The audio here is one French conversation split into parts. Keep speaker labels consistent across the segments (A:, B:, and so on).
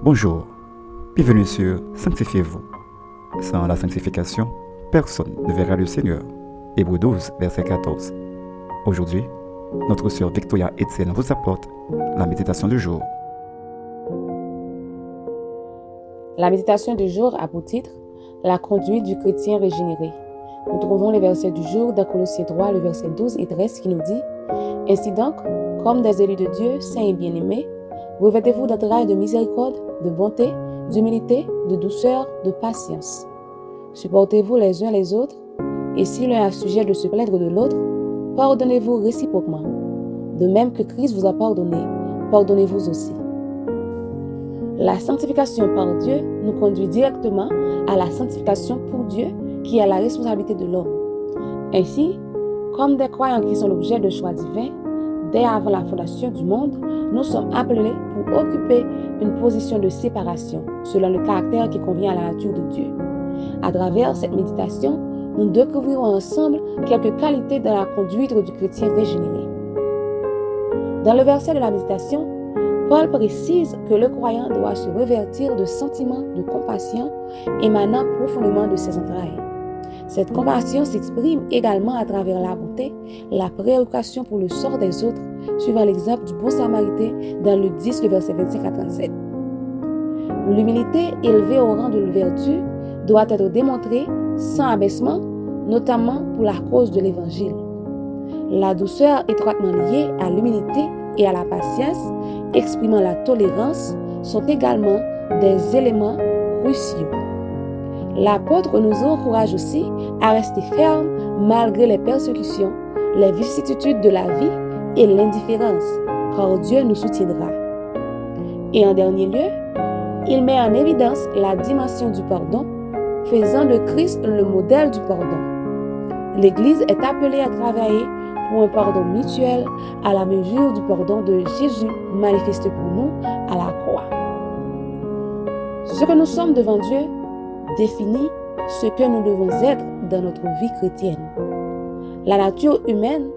A: Bonjour, bienvenue sur Sanctifiez-vous. Sans la sanctification, personne ne verra le Seigneur. Hébreu 12, verset 14. Aujourd'hui, notre sœur Victoria Etienne vous apporte la méditation du jour.
B: La méditation du jour a pour titre La conduite du chrétien régénéré. Nous trouvons les versets du jour dans Colossiens 3, le verset 12 et 13 qui nous dit Ainsi donc, comme des élus de Dieu, saints et bien-aimés, revêtez-vous d'entrailles de miséricorde, de bonté, d'humilité, de douceur, de patience. Supportez-vous les uns les autres, et si l'un a sujet de se plaindre de l'autre, pardonnez-vous réciproquement. De même que Christ vous a pardonné, pardonnez-vous aussi. La sanctification par Dieu nous conduit directement à la sanctification pour Dieu qui est la responsabilité de l'homme. Ainsi, comme des croyants qui sont l'objet de choix divins, dès avant la fondation du monde, nous sommes appelés pour occuper une position de séparation selon le caractère qui convient à la nature de Dieu. À travers cette méditation, nous découvrirons ensemble quelques qualités de la conduite du chrétien régénéré. Dans le verset de la méditation, Paul précise que le croyant doit se revertir de sentiments de compassion émanant profondément de ses entrailles. Cette compassion s'exprime également à travers la bonté, la préoccupation pour le sort des autres, suivant l'exemple du bon samaritain dans le 10, le verset 25 à 37. L'humilité élevée au rang de vertu doit être démontrée sans abaissement, notamment pour la cause de l'Évangile. La douceur étroitement liée à l'humilité et à la patience, exprimant la tolérance, sont également des éléments cruciaux. L'apôtre nous encourage aussi à rester ferme malgré les persécutions, les vicissitudes de la vie et l'indifférence, car Dieu nous soutiendra. Et en dernier lieu, il met en évidence la dimension du pardon, faisant de Christ le modèle du pardon. L'Église est appelée à travailler pour un pardon mutuel à la mesure du pardon de Jésus manifesté pour nous à la croix. Ce que nous sommes devant Dieu définit ce que nous devons être dans notre vie chrétienne. La nature humaine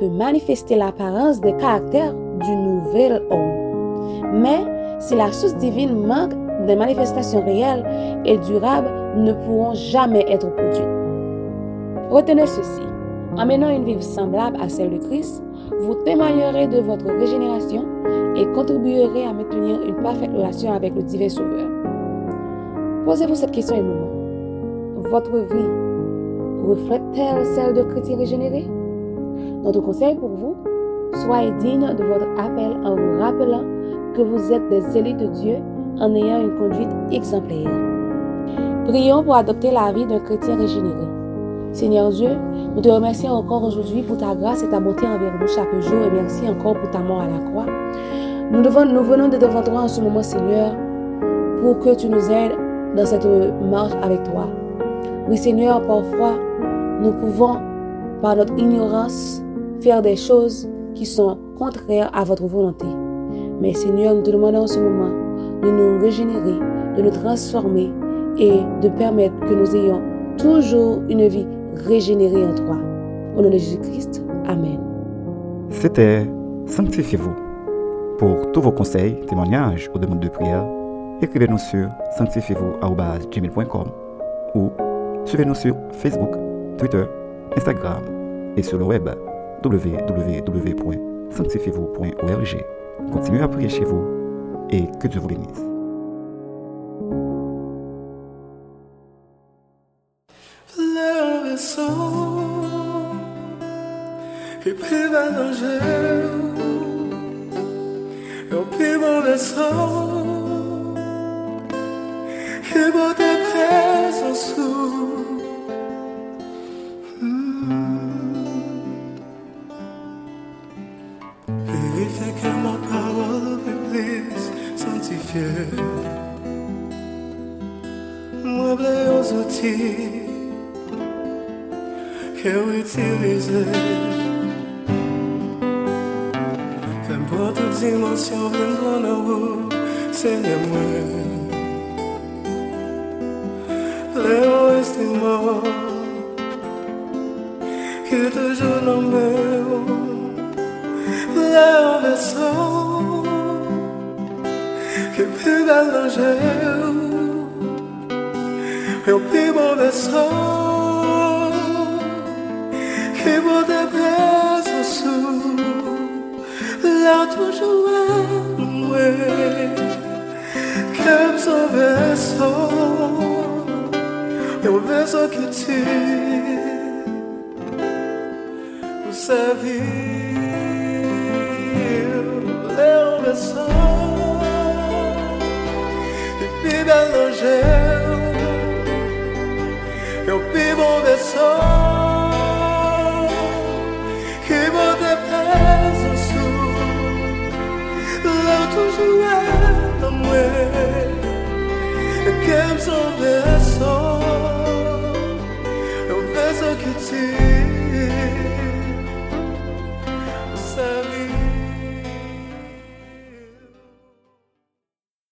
B: peut manifester l'apparence des caractères du nouvel homme. Mais si la source divine manque des manifestations réelles et durables, ne pourront jamais être produites. Retenez ceci. En menant une vie semblable à celle de Christ, vous témoignerez de votre régénération et contribuerez à maintenir une parfaite relation avec le divin Sauveur. Posez-vous cette question un moment. Votre vie reflète-t-elle celle de chrétien régénéré? Notre conseil pour vous, soyez digne de votre appel en vous rappelant que vous êtes des élus de Dieu en ayant une conduite exemplaire. Prions pour adopter la vie d'un chrétien régénéré. Seigneur Dieu, nous te remercions encore aujourd'hui pour ta grâce et ta bonté envers nous chaque jour et merci encore pour ta mort à la croix. Nous, devons, nous venons de devant toi en ce moment, Seigneur, pour que tu nous aides dans cette marche avec toi. Oui Seigneur, parfois, nous pouvons, par notre ignorance, faire des choses qui sont contraires à votre volonté. Mais Seigneur, nous te demandons en ce moment de nous régénérer, de nous transformer et de permettre que nous ayons toujours une vie régénérée en toi. Au nom de Jésus-Christ, Amen.
A: C'était Sanctifiez-vous. Pour tous vos conseils, témoignages ou demandes de prière, écrivez-nous sur sanctifiez-vous.com ou suivez-nous sur Facebook, Twitter, Instagram et sur le web www.sanctifiez-vous.org. Continuez à prier chez vous et que Dieu vous bénisse.
C: Que votre présence. Vérifie que ma parole puisse sanctifier Moi, les outils que utiliser Qu'importe dimension, viendra dans vous, Seigneur moi. Leo estimó que toujours no meu Leo besou que plus belle l'angèle, eu plus mauvais sort, que vos de sous, là toujours est moi, que son vaisseau, eu vaisseau que tu, sa vie. E belo gel Eu vivo de sol Que vou de peso sul Lá tu joelho amor Que me sou